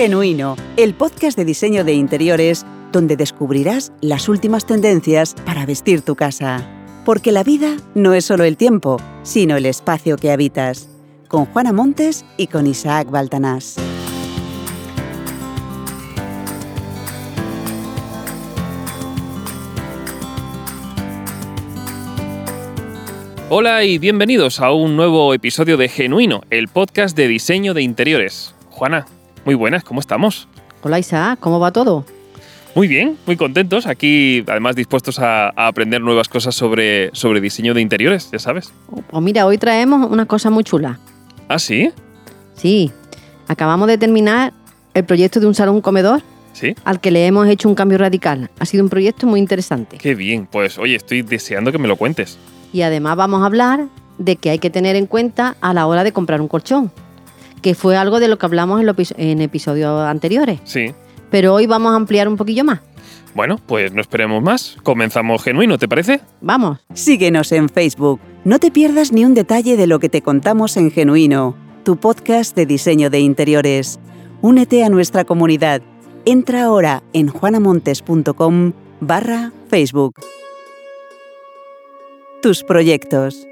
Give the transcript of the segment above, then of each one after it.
Genuino, el podcast de diseño de interiores donde descubrirás las últimas tendencias para vestir tu casa. Porque la vida no es solo el tiempo, sino el espacio que habitas. Con Juana Montes y con Isaac Baltanás. Hola y bienvenidos a un nuevo episodio de Genuino, el podcast de diseño de interiores. Juana, muy buenas, ¿cómo estamos? Hola Isaac, ¿cómo va todo? Muy bien, muy contentos. Aquí, además, dispuestos a, a aprender nuevas cosas sobre, sobre diseño de interiores, ya sabes. Pues mira, hoy traemos una cosa muy chula. ¿Ah, sí? Sí, acabamos de terminar el proyecto de un salón comedor ¿Sí? al que le hemos hecho un cambio radical. Ha sido un proyecto muy interesante. Qué bien. Pues, oye, estoy deseando que me lo cuentes. Y además vamos a hablar de que hay que tener en cuenta a la hora de comprar un colchón, que fue algo de lo que hablamos en, episodios anteriores. Sí. Pero hoy vamos a ampliar un poquillo más. Bueno, pues no esperemos más. Comenzamos Genuino, ¿te parece? Vamos. Síguenos en Facebook. No te pierdas ni un detalle de lo que te contamos en Genuino, tu podcast de diseño de interiores. Únete a nuestra comunidad. Entra ahora en juanamontes.com barra Facebook. Tus proyectos.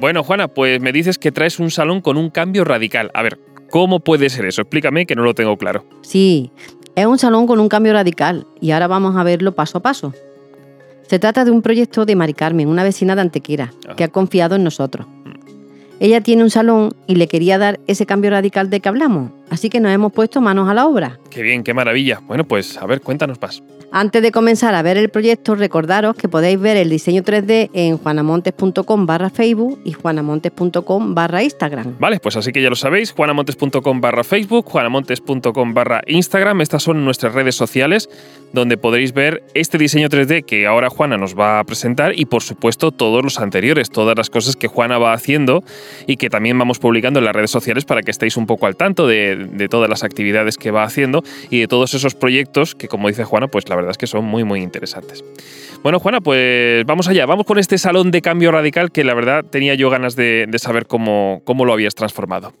Bueno, Juana, pues me dices que traes un salón con un cambio radical. A ver, ¿cómo puede ser eso? Explícame que no lo tengo claro. Sí, es un salón con un cambio radical y ahora vamos a verlo paso a paso. Se trata de un proyecto de Mari Carmen, una vecina de Antequera, Ajá. que ha confiado en nosotros. Ella tiene un salón y le quería dar ese cambio radical de que hablamos, así que nos hemos puesto manos a la obra. Qué bien, qué maravilla. Bueno, pues a ver, cuéntanos más. Antes de comenzar a ver el proyecto, recordaros que podéis ver el diseño 3D en juanamontes.com barra Facebook y juanamontes.com barra Instagram. Vale, pues así que ya lo sabéis, juanamontes.com barra Facebook, juanamontes.com barra Instagram, estas son nuestras redes sociales donde podréis ver este diseño 3D que ahora Juana nos va a presentar y por supuesto todos los anteriores, todas las cosas que Juana va haciendo y que también vamos publicando en las redes sociales para que estéis un poco al tanto de, todas las actividades que va haciendo y de todos esos proyectos que como dice Juana, pues la verdad es que son muy muy interesantes. Bueno, Juana, pues vamos allá. Vamos con este salón de cambio radical que la verdad tenía yo ganas de, de saber cómo, cómo lo habías transformado.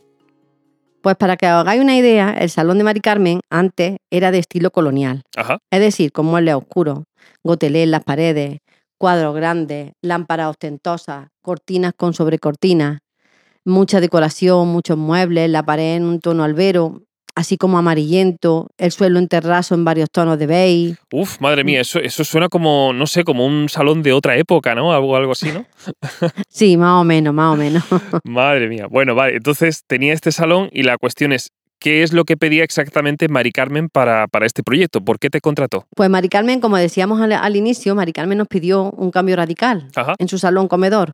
Pues para que os hagáis una idea, el salón de Mari Carmen antes era de estilo colonial. Ajá. Es decir, con muebles oscuros, gotelé en las paredes, cuadros grandes, lámparas ostentosas, cortinas con sobrecortinas, mucha decoración, muchos muebles, la pared en un tono albero, así como amarillento, el suelo en terrazo en varios tonos de beige. Uf, madre mía, eso, eso suena como, no sé, como un salón de otra época, ¿no? Algo, algo así, ¿no? Sí, más o menos, más o menos. madre mía. Bueno, vale, entonces tenía este salón y la cuestión es, ¿qué es lo que pedía exactamente Mari Carmen para, para este proyecto? ¿Por qué te contrató? Pues Mari Carmen, como decíamos al, al inicio, Mari Carmen nos pidió un cambio radical Ajá. en su salón comedor,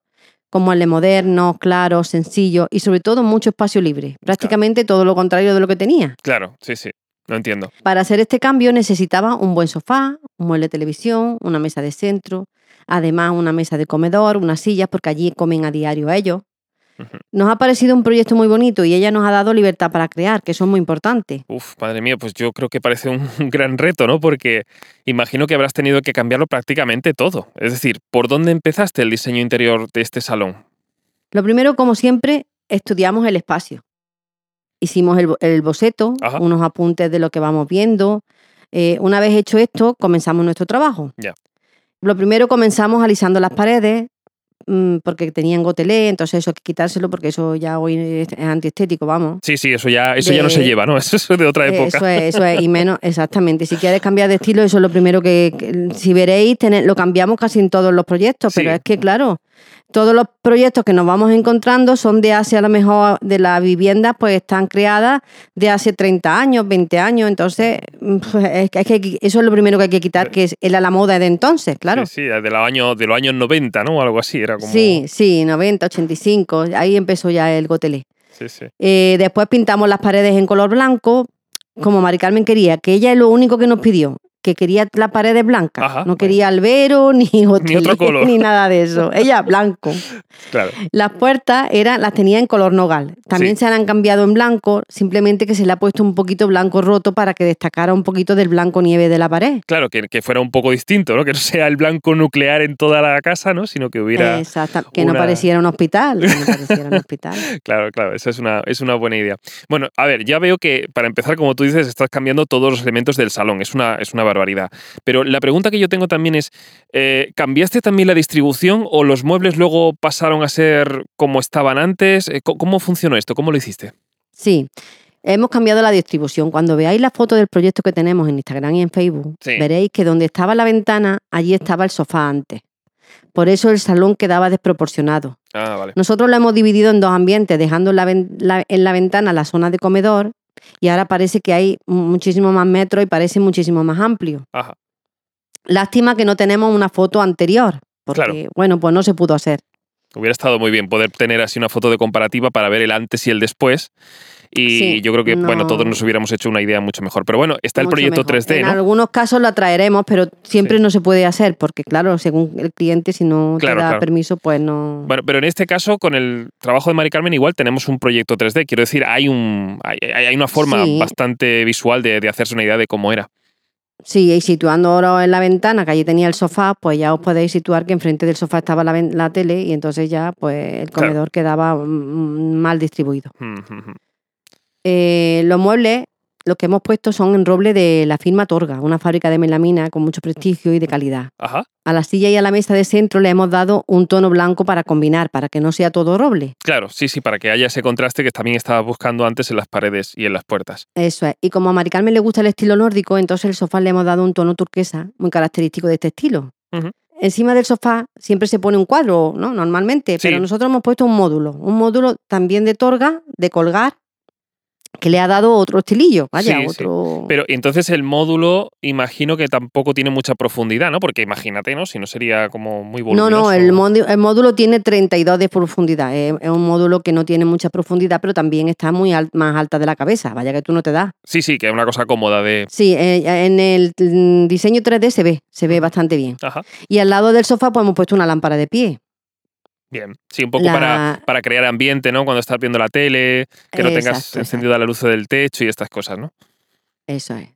como el de moderno, claro, sencillo y sobre todo mucho espacio libre, prácticamente todo lo contrario de lo que tenía. Claro, sí, sí, lo entiendo. Para hacer este cambio necesitaba un buen sofá, un mueble de televisión, una mesa de centro, además una mesa de comedor, unas sillas, porque allí comen a diario ellos. Nos ha parecido un proyecto muy bonito y ella nos ha dado libertad para crear, que eso es muy importante. Uf, madre mía, pues yo creo que parece un gran reto, ¿no? Porque imagino que habrás tenido que cambiarlo prácticamente todo. Es decir, ¿por dónde empezaste el diseño interior de este salón? Lo primero, como siempre, estudiamos el espacio. Hicimos el, bo- el boceto, Ajá. unos apuntes de lo que vamos viendo. Eh, una vez hecho esto, comenzamos nuestro trabajo. Ya. Lo primero comenzamos alisando las paredes, porque tenían gotelé, entonces eso hay que quitárselo porque eso ya hoy es es antiestético, vamos. Sí, sí, eso ya, eso ya no se lleva, ¿no? Eso es de otra época. Eso es, eso es, y menos, exactamente. Si quieres cambiar de estilo, eso es lo primero que, que- si veréis, tener- lo cambiamos casi en todos los proyectos, pero Sí. es que, claro, todos los proyectos que nos vamos encontrando son de hace, a lo mejor, de las viviendas, pues están creadas de hace 30 años, 20 años, entonces, mm, pues, es que, es que eso es lo primero que hay que quitar, que es era la moda de entonces, claro. Sí, sí, de los años, de los años 90, ¿no? Algo así, era como... Sí, sí, 90, 85, ahí empezó ya el gotelé. sí, sí. Eh, después pintamos las paredes en color blanco, como Mari Carmen quería, que ella es lo único que nos pidió. Que quería la pared blanca. Ajá, no bueno. quería albero, ni, hotelero, color. ni nada de eso. Ella blanco. Claro. Las puertas eran, las tenía en color nogal. También Sí. se han cambiado en blanco, simplemente que se le ha puesto un poquito blanco roto para que destacara un poquito del blanco nieve de la pared. Claro, que, que fuera un poco distinto, ¿no? Que no sea el blanco nuclear en toda la casa, ¿no? Sino que hubiera. Exacto, que no pareciera un hospital. Que no pareciera un hospital. Claro, claro, esa es una, es una buena idea. Bueno, a ver, ya veo que para empezar, como tú dices, estás cambiando todos los elementos del salón. Es una, es una barbaridad. Pero la pregunta que yo tengo también es: eh, ¿cambiaste también la distribución o los muebles luego pasaron a ser como estaban antes? Eh, ¿Cómo- ¿Cómo funcionó esto? ¿Cómo lo hiciste? Sí, hemos cambiado la distribución. Cuando veáis la foto del proyecto que tenemos en Instagram y en Facebook, Sí. veréis que donde estaba la ventana, allí estaba el sofá antes. Por eso el salón quedaba desproporcionado. Ah, vale. Nosotros lo hemos dividido en dos ambientes, dejando la- en la ventana la zona de comedor y ahora parece que hay muchísimo más metros y parece muchísimo más amplio. Ajá. Lástima que no tenemos una foto anterior, porque Claro. bueno, pues no se pudo hacer. Hubiera estado muy bien poder tener así una foto de comparativa para ver el antes y el después. Y Sí, yo creo que, bueno, no- todos nos hubiéramos hecho una idea mucho mejor. Pero bueno, está el Mucho proyecto mejor. 3D, En ¿no? algunos casos la traeremos, pero siempre no se puede hacer, porque claro, según el cliente, si no Claro, te da claro. permiso, pues no. Bueno, pero en este caso, con el trabajo de Mari Carmen, igual tenemos un proyecto 3D. Quiero decir, hay, un, hay, hay una forma Sí. bastante visual de, de hacerse una idea de cómo era. Sí, y situando ahora en la ventana, que allí tenía el sofá, pues ya os podéis situar que enfrente del sofá estaba la, tele y entonces ya pues el Claro. comedor quedaba mm, mal distribuido. Mm, mm, mm. Eh, los muebles, los que hemos puesto son en roble de la firma Torga, una fábrica de melamina con mucho prestigio y de calidad. Ajá. A la silla y a la mesa de centro le hemos dado un tono blanco para combinar, para que no sea todo roble. Claro, sí, sí, para que haya ese contraste que también estaba buscando antes en las paredes y en las puertas. Eso es. Y como a Mari Carmen le gusta el estilo nórdico, entonces el sofá le hemos dado un tono turquesa muy característico de este estilo. Encima del sofá siempre se pone un cuadro, ¿no? Normalmente, Sí. pero nosotros hemos puesto un módulo, un módulo también de torga, de colgar, que le ha dado otro estilillo, vaya, Sí, sí. otro... Pero entonces el módulo, imagino que tampoco tiene mucha profundidad, ¿no? Porque imagínate, ¿no? Si no sería como muy No, voluminoso. no, el, módu- el módulo tiene 32 de profundidad. Es, es un módulo que no tiene mucha profundidad, pero también está muy al- más alta de la cabeza. Vaya que tú no te das. Sí, sí, que es una cosa cómoda de... Sí, eh, en el mm, diseño 3D se ve, se ve bastante bien. Ajá. Y al lado del sofá pues hemos puesto una lámpara de pie. Bien, sí, un poco La- para, para crear ambiente, ¿no? Cuando estás viendo la tele, que no tengas encendida la luz del techo y estas cosas, ¿no? Eso es.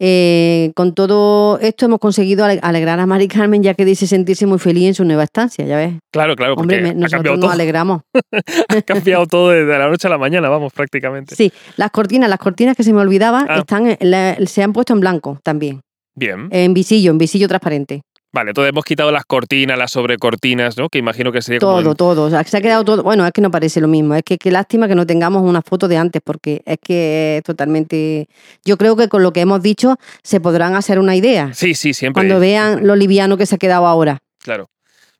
Eh, con todo esto hemos conseguido ale- alegrar a Mari Carmen ya que dice sentirse muy feliz en su nueva estancia, ya ves. Claro, claro, Hombre, me- ha nosotros nos alegramos. ha cambiado todo desde la noche a la mañana, vamos, prácticamente. Sí, las cortinas, las cortinas que se me olvidaba, Ah. están la- se han puesto en blanco también, Bien. en visillo, en visillo transparente. Vale, entonces hemos quitado las cortinas, las sobrecortinas, ¿no? Que imagino que sería como... Todo, en- todo. O sea, se ha quedado todo. Bueno, es que no parece lo mismo. Es que qué lástima que no tengamos una foto de antes, porque es que es totalmente. Yo creo que con lo que hemos dicho se podrán hacer una idea. Sí, sí, siempre. Cuando vean lo liviano que se ha quedado ahora. Claro.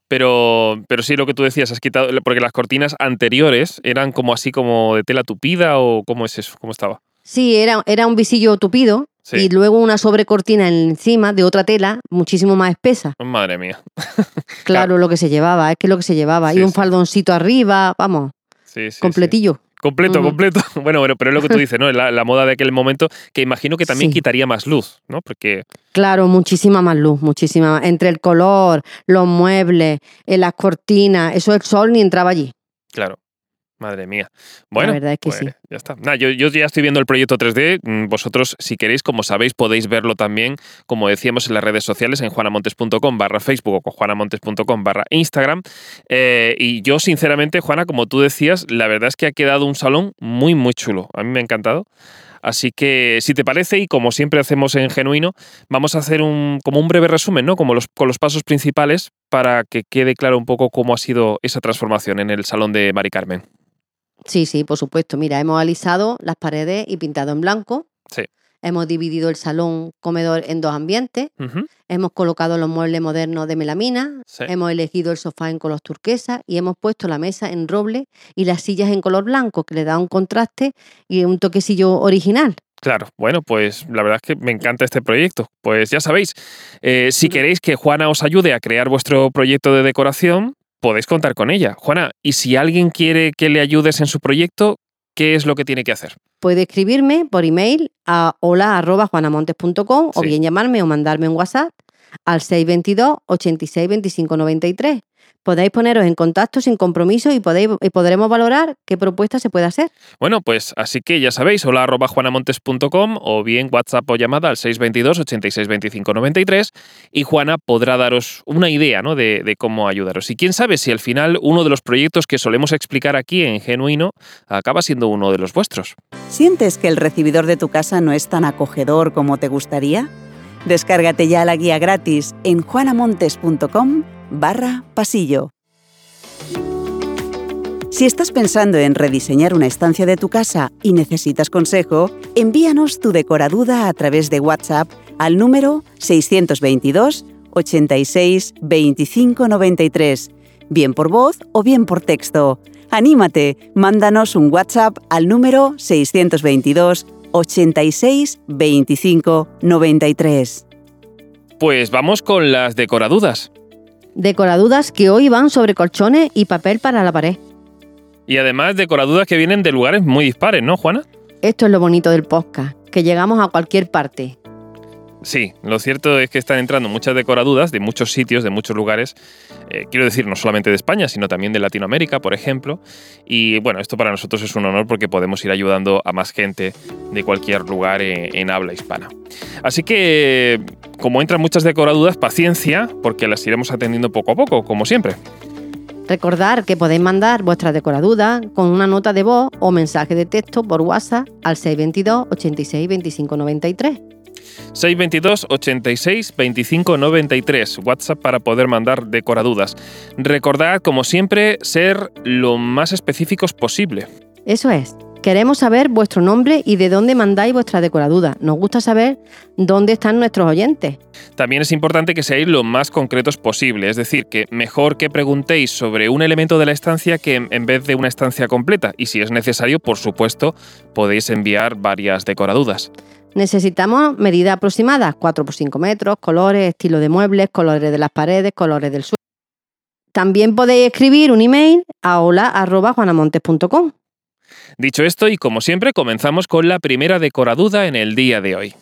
Pero, pero sí, lo que tú decías, has quitado... Porque las cortinas anteriores eran como así como de tela tupida o cómo es eso, cómo estaba. Sí, era, era un visillo tupido Sí. y luego una sobrecortina encima de otra tela muchísimo más espesa. Madre mía. Claro, lo que se llevaba, es que lo que se llevaba. Sí, y un sí. faldoncito arriba, vamos, Sí, sí, sí. completillo. Completo, completo. Bueno, bueno, pero es lo que tú dices, ¿no? La, la moda de aquel momento, que imagino que también Sí. quitaría más luz, ¿no? Porque, Claro, muchísima más luz, muchísima más. Entre el color, los muebles, eh, las cortinas, eso el sol ni entraba allí. claro, madre mía. Bueno, verdad es que pues sí. ya está. Yo ya estoy viendo el proyecto 3D. Mm, Vosotros, si queréis, como sabéis, podéis verlo también, como decíamos, en las redes sociales, en juanamontes.com barra Facebook o juanamontes.com barra Instagram. Eh, y yo, sinceramente, Juana, como tú decías, la verdad es que ha quedado un salón muy, muy chulo. A mí me ha encantado. Así que, si te parece, y como siempre hacemos en Genuino, vamos a hacer un, como un breve resumen, ¿no? Como los, con los pasos principales para que quede claro un poco cómo ha sido esa transformación en el salón de Mari Carmen. Sí, sí, por supuesto. Mira, hemos alisado las paredes y pintado en blanco. Sí. Hemos dividido el salón comedor en dos ambientes. Hemos colocado los muebles modernos de melamina. sí. Hemos elegido el sofá en color turquesa y hemos puesto la mesa en roble y las sillas en color blanco, que le da un contraste y un toquecillo original. Claro, bueno, pues la verdad es que me encanta este proyecto. Pues ya sabéis, eh, si queréis que Juana os ayude a crear vuestro proyecto de decoración, podéis contar con ella. Juana, y si alguien quiere que le ayudes en su proyecto, ¿qué es lo que tiene que hacer? Puede escribirme por email a hola.juanamontes.com o bien llamarme o mandarme un WhatsApp al 622 86 25 93. Podéis poneros en contacto sin compromiso y, podéis, y podremos valorar qué propuesta se puede hacer. Bueno, pues así que ya sabéis, hola arroba juanamontes.com o bien WhatsApp o llamada al 622 86 25 93 y Juana podrá daros una idea ¿no? de, de cómo ayudaros. Y quién sabe si al final uno de los proyectos que solemos explicar aquí en Genuino acaba siendo uno de los vuestros. ¿Sientes que el recibidor de tu casa no es tan acogedor como te gustaría? Descárgate ya la guía gratis en juanamontes.com barra pasillo. Si estás pensando en rediseñar una estancia de tu casa y necesitas consejo, envíanos tu decoraduda a través de WhatsApp al número 622 86 25 93, bien por voz o bien por texto. Anímate, mándanos un WhatsApp al número 622 86 25 93. Pues vamos con las decoradudas. Decoradudas que hoy van sobre colchones y papel para la pared. Y además decoradudas que vienen de lugares muy dispares, ¿no, Juana? Esto es lo bonito del podcast, que llegamos a cualquier parte. Sí, lo cierto es que están entrando muchas decoradudas de muchos sitios, de muchos lugares. eh, quiero decir, no solamente de España, sino también de Latinoamérica, por ejemplo. Y bueno, esto para nosotros es un honor porque podemos ir ayudando a más gente de cualquier lugar en, en habla hispana. Así que, como entran muchas decoradudas, paciencia, porque las iremos atendiendo poco a poco, como siempre. Recordar que podéis mandar vuestra decoraduda con una nota de voz o mensaje de texto por WhatsApp al 622 86 25 93. 622 86 25 93, WhatsApp para poder mandar decoradudas. Recordad, como siempre, ser lo más específicos posible. Eso es. Queremos saber vuestro nombre y de dónde mandáis vuestra decoraduda. Nos gusta saber dónde están nuestros oyentes. También es importante que seáis lo más concretos posible, es decir, que mejor que preguntéis sobre un elemento de la estancia que en- en vez de una estancia completa. Y si es necesario, por supuesto, podéis enviar varias decoradudas. Necesitamos medidas aproximadas, 4 por 5 metros, colores, estilo de muebles, colores de las paredes, colores del suelo. También podéis escribir un email a hola.juanamontes.com. Dicho esto, y como siempre, comenzamos con la primera decoraduda en el día de hoy.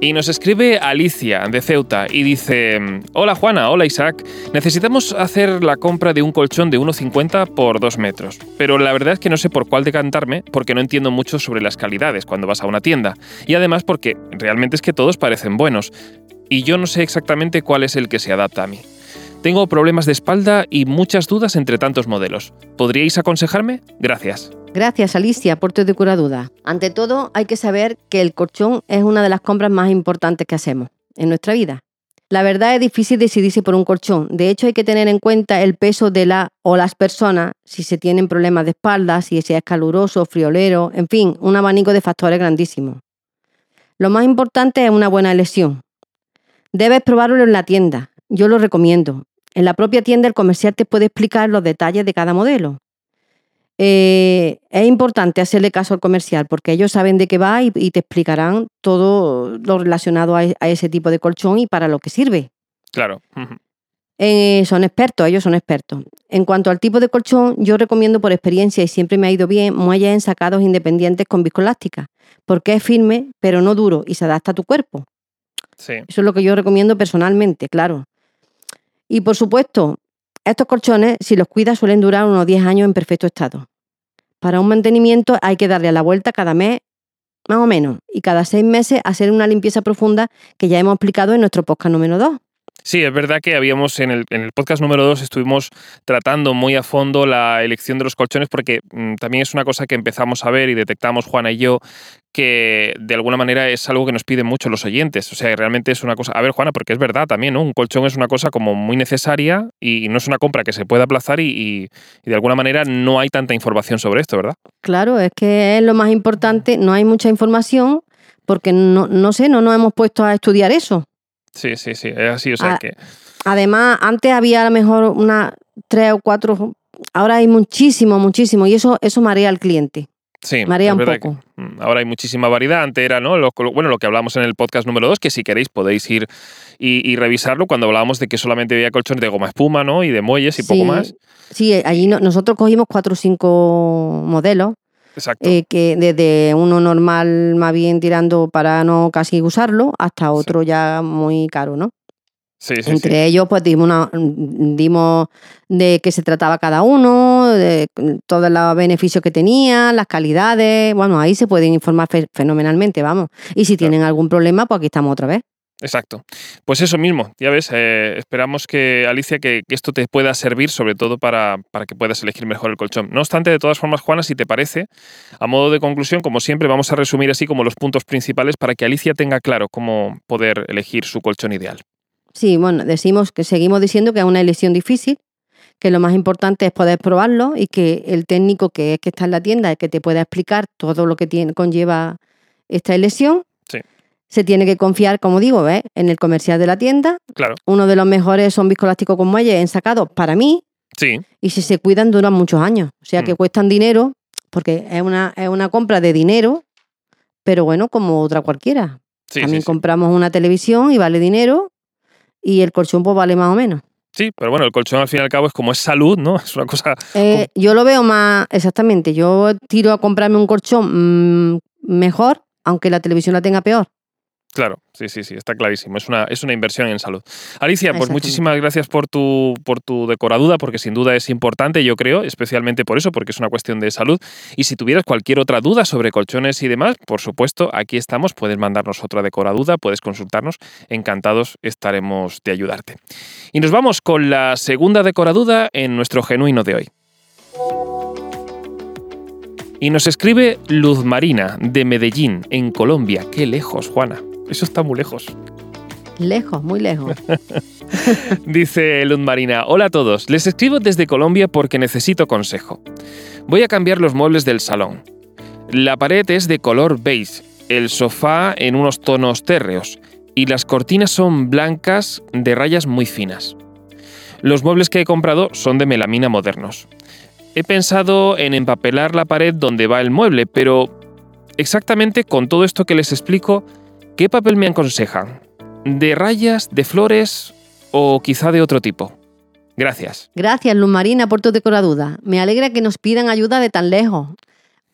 Y nos escribe Alicia de Ceuta y dice, hola Juana, hola Isaac, necesitamos hacer la compra de un colchón de 1,50 por 2 metros, pero la verdad es que no sé por cuál decantarme porque no entiendo mucho sobre las calidades cuando vas a una tienda, y además porque realmente es que todos parecen buenos, y yo no sé exactamente cuál es el que se adapta a mí. Tengo problemas de espalda y muchas dudas entre tantos modelos. ¿Podríais aconsejarme? Gracias. Gracias, Alicia, por tu decoraduda. Ante todo, hay que saber que el colchón es una de las compras más importantes que hacemos en nuestra vida. La verdad es difícil decidirse por un colchón. De hecho, hay que tener en cuenta el peso de la o las personas, si se tienen problemas de espalda, si sea caluroso, friolero, en fin, un abanico de factores grandísimo. Lo más importante es una buena elección. Debes probarlo en la tienda. Yo lo recomiendo. En la propia tienda el comercial te puede explicar los detalles de cada modelo. Eh, es importante hacerle caso al comercial porque ellos saben de qué va y, y te explicarán todo lo relacionado a, a ese tipo de colchón y para lo que sirve. Claro. Eh, son expertos, ellos son expertos. En cuanto al tipo de colchón, yo recomiendo por experiencia y siempre me ha ido bien muelles ensacados independientes con viscoelástica, porque es firme pero no duro y se adapta a tu cuerpo. Sí. Eso es lo que yo recomiendo personalmente, claro. Y por supuesto, estos colchones, si los cuidas, suelen durar unos 10 años en perfecto estado. Para un mantenimiento hay que darle a la vuelta cada mes, más o menos, y cada seis meses hacer una limpieza profunda que ya hemos explicado en nuestro podcast número 2. Sí, es verdad que habíamos en el, en el podcast número 2 estuvimos tratando muy a fondo la elección de los colchones porque mm, también es una cosa que empezamos a ver y detectamos Juana y yo que de alguna manera es algo que nos piden mucho los oyentes. O sea, realmente es una cosa... A ver, Juana, porque es verdad también, ¿no? Un colchón es una cosa como muy necesaria y no es una compra que se puede aplazar y, y- y de alguna manera no hay tanta información sobre esto, ¿verdad? Claro, es que es lo más importante, no hay mucha información porque no, no sé, no nos hemos puesto a estudiar eso. Sí, sí, sí, es así. O sea que... Además, antes había a lo mejor una tres o cuatro, ahora hay muchísimo, muchísimo, y eso, eso marea al cliente. Sí, Marea es un poco. mm, ahora hay muchísima variedad. Antes era, ¿no? Lo, bueno, lo que hablamos en el podcast número 2, que si queréis podéis ir y, y revisarlo cuando hablábamos de que solamente había colchones de goma espuma, ¿no? Y de muelles y poco más. Sí, allí no- nosotros cogimos cuatro o cinco modelos, Exacto. eh, que desde uno normal más bien tirando para no casi usarlo, hasta otro ya muy caro, ¿no? sí, sí, sí. Entre ellos, pues dimos, una- dimos de qué se trataba cada uno, de todos los beneficios que tenía, las calidades. Bueno, ahí se pueden informar fe- fenomenalmente, vamos. Y si Claro. tienen algún problema, pues aquí estamos otra vez. Exacto. Pues eso mismo, ya ves, eh, esperamos que, Alicia, que, esto te pueda servir sobre todo para, para que puedas elegir mejor el colchón. No obstante, de todas formas, Juana, si te parece, a modo de conclusión, como siempre, vamos a resumir así como los puntos principales para que Alicia tenga claro cómo poder elegir su colchón ideal. Sí, bueno, decimos que seguimos diciendo que es una elección difícil, que lo más importante es poder probarlo y que el técnico que es que está en la tienda, el que te pueda explicar todo lo que tiene, conlleva esta elección. Se tiene que confiar, como digo, ¿ves? en el comercial de la tienda. Claro, Uno de los mejores son viscoelásticos con muelles ensacados para mí sí, y si se cuidan duran muchos años. O sea que Mm. cuestan dinero porque es una, es una compra de dinero, pero bueno, como otra cualquiera. sí, También sí, compramos una televisión y vale dinero y el colchón pues vale más o menos. Sí, pero bueno, el colchón al fin y al cabo es como es salud, ¿no? Es una cosa... Eh, yo lo veo más, exactamente, yo tiro a comprarme un colchón mm, mejor, aunque la televisión la tenga peor. Claro, sí, sí, sí, está clarísimo. Es una, es una inversión en salud. Alicia, pues muchísimas gracias por tu, por tu decoraduda, porque sin duda es importante, yo creo, especialmente por eso, porque es una cuestión de salud. Y si tuvieras cualquier otra duda sobre colchones y demás, por supuesto, aquí estamos. Puedes mandarnos otra decoraduda, puedes consultarnos. Encantados estaremos de ayudarte. Y nos vamos con la segunda decoraduda en nuestro genuino de hoy. Y nos escribe Luz Marina, de Medellín, en Colombia. Qué lejos, Juana. Eso está muy lejos. Lejos, muy lejos. Dice Luz Marina, hola a todos, les escribo desde Colombia porque necesito consejo. Voy a cambiar los muebles del salón. La pared es de color beige, el sofá en unos tonos térreos y las cortinas son blancas de rayas muy finas. Los muebles que he comprado son de melamina modernos. He pensado en empapelar la pared donde va el mueble, pero exactamente con todo esto que les explico, ¿qué papel me aconsejan? ¿De rayas, de flores o quizá de otro tipo? Gracias. Gracias, Luz Marina, por tu decoraduda. Me alegra que nos pidan ayuda de tan lejos.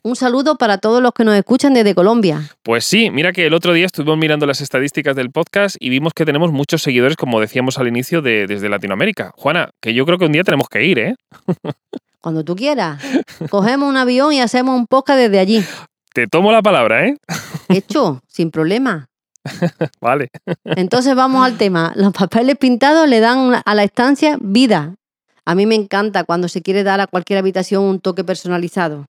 Un saludo para todos los que nos escuchan desde Colombia. Pues sí, mira que el otro día estuvimos mirando las estadísticas del podcast y vimos que tenemos muchos seguidores, como decíamos al inicio, de, desde Latinoamérica. Juana, que yo creo que un día tenemos que ir, ¿eh? Cuando tú quieras. Cogemos un avión y hacemos un podcast desde allí. Te tomo la palabra, ¿eh? Hecho, sin problema. Vale. Entonces vamos al tema. Los papeles pintados le dan a la estancia vida. A mí me encanta cuando se quiere dar a cualquier habitación un toque personalizado.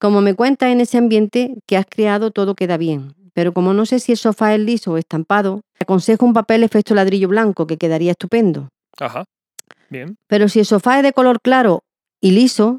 Como me cuentas en ese ambiente que has creado, todo queda bien. Pero como no sé si el sofá es liso o estampado, te aconsejo un papel efecto ladrillo blanco que quedaría estupendo. Ajá. Bien. Pero si el sofá es de color claro y liso,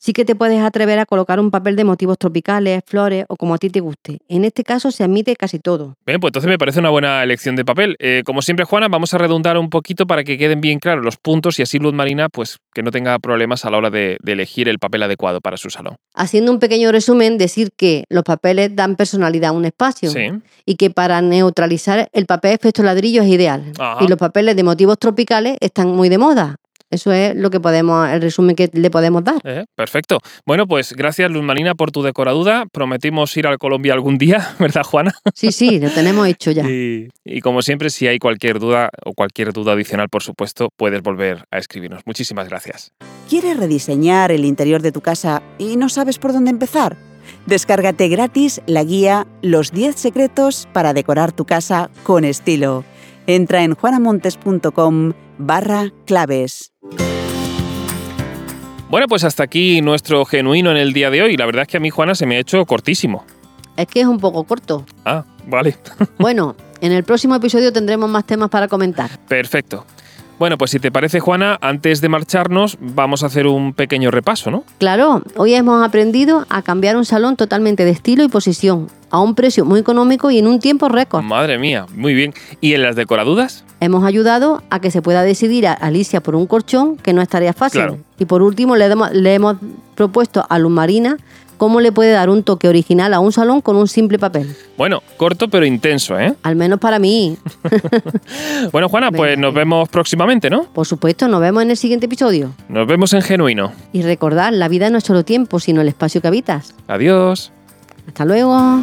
sí que te puedes atrever a colocar un papel de motivos tropicales, flores o como a ti te guste. En este caso se admite casi todo. Bien, pues entonces me parece una buena elección de papel. Eh, como siempre, Juana, vamos a redundar un poquito para que queden bien claros los puntos y así Luz Marina, pues que no tenga problemas a la hora de, de elegir el papel adecuado para su salón. Haciendo un pequeño resumen, decir que los papeles dan personalidad a un espacio Sí. y que para neutralizar el papel efecto ladrillo es ideal. Ajá. Y los papeles de motivos tropicales están muy de moda. Eso es lo que podemos, el resumen que le podemos dar. Eh, perfecto. Bueno, pues gracias Luz Marina por tu decoraduda. Prometimos ir al Colombia algún día, ¿verdad, Juana? Sí, sí, lo tenemos hecho ya. Y, y como siempre, si hay cualquier duda o cualquier duda adicional, por supuesto, puedes volver a escribirnos. Muchísimas gracias. ¿Quieres rediseñar el interior de tu casa y no sabes por dónde empezar? Descárgate gratis la guía Los 10 secretos para decorar tu casa con estilo. Entra en juanamontes.com barra claves. Bueno, pues hasta aquí nuestro genuino en el día de hoy. La verdad es que a mí, Juana, se me ha hecho cortísimo. Es que es un poco corto. Ah, vale. Bueno, en el próximo episodio tendremos más temas para comentar. Perfecto. Bueno, pues si te parece, Juana, antes de marcharnos, vamos a hacer un pequeño repaso, ¿no? Claro, hoy hemos aprendido a cambiar un salón totalmente de estilo y posición, a un precio muy económico y en un tiempo récord. Madre mía, muy bien. ¿Y en las decoradudas? Hemos ayudado a que se pueda decidir a Alicia por un colchón, que no es tarea fácil. Claro. Y por último, le, le hemos propuesto a Luz Marina ¿Cómo le puede dar un toque original a un salón con un simple papel? Bueno, corto pero intenso, ¿eh? Al menos para mí. bueno, Juana, pues Venga, nos vemos próximamente, ¿no? Por supuesto, nos vemos en el siguiente episodio. Nos vemos en Genuino. Y recordad, la vida no es solo tiempo, sino el espacio que habitas. Adiós. Hasta luego.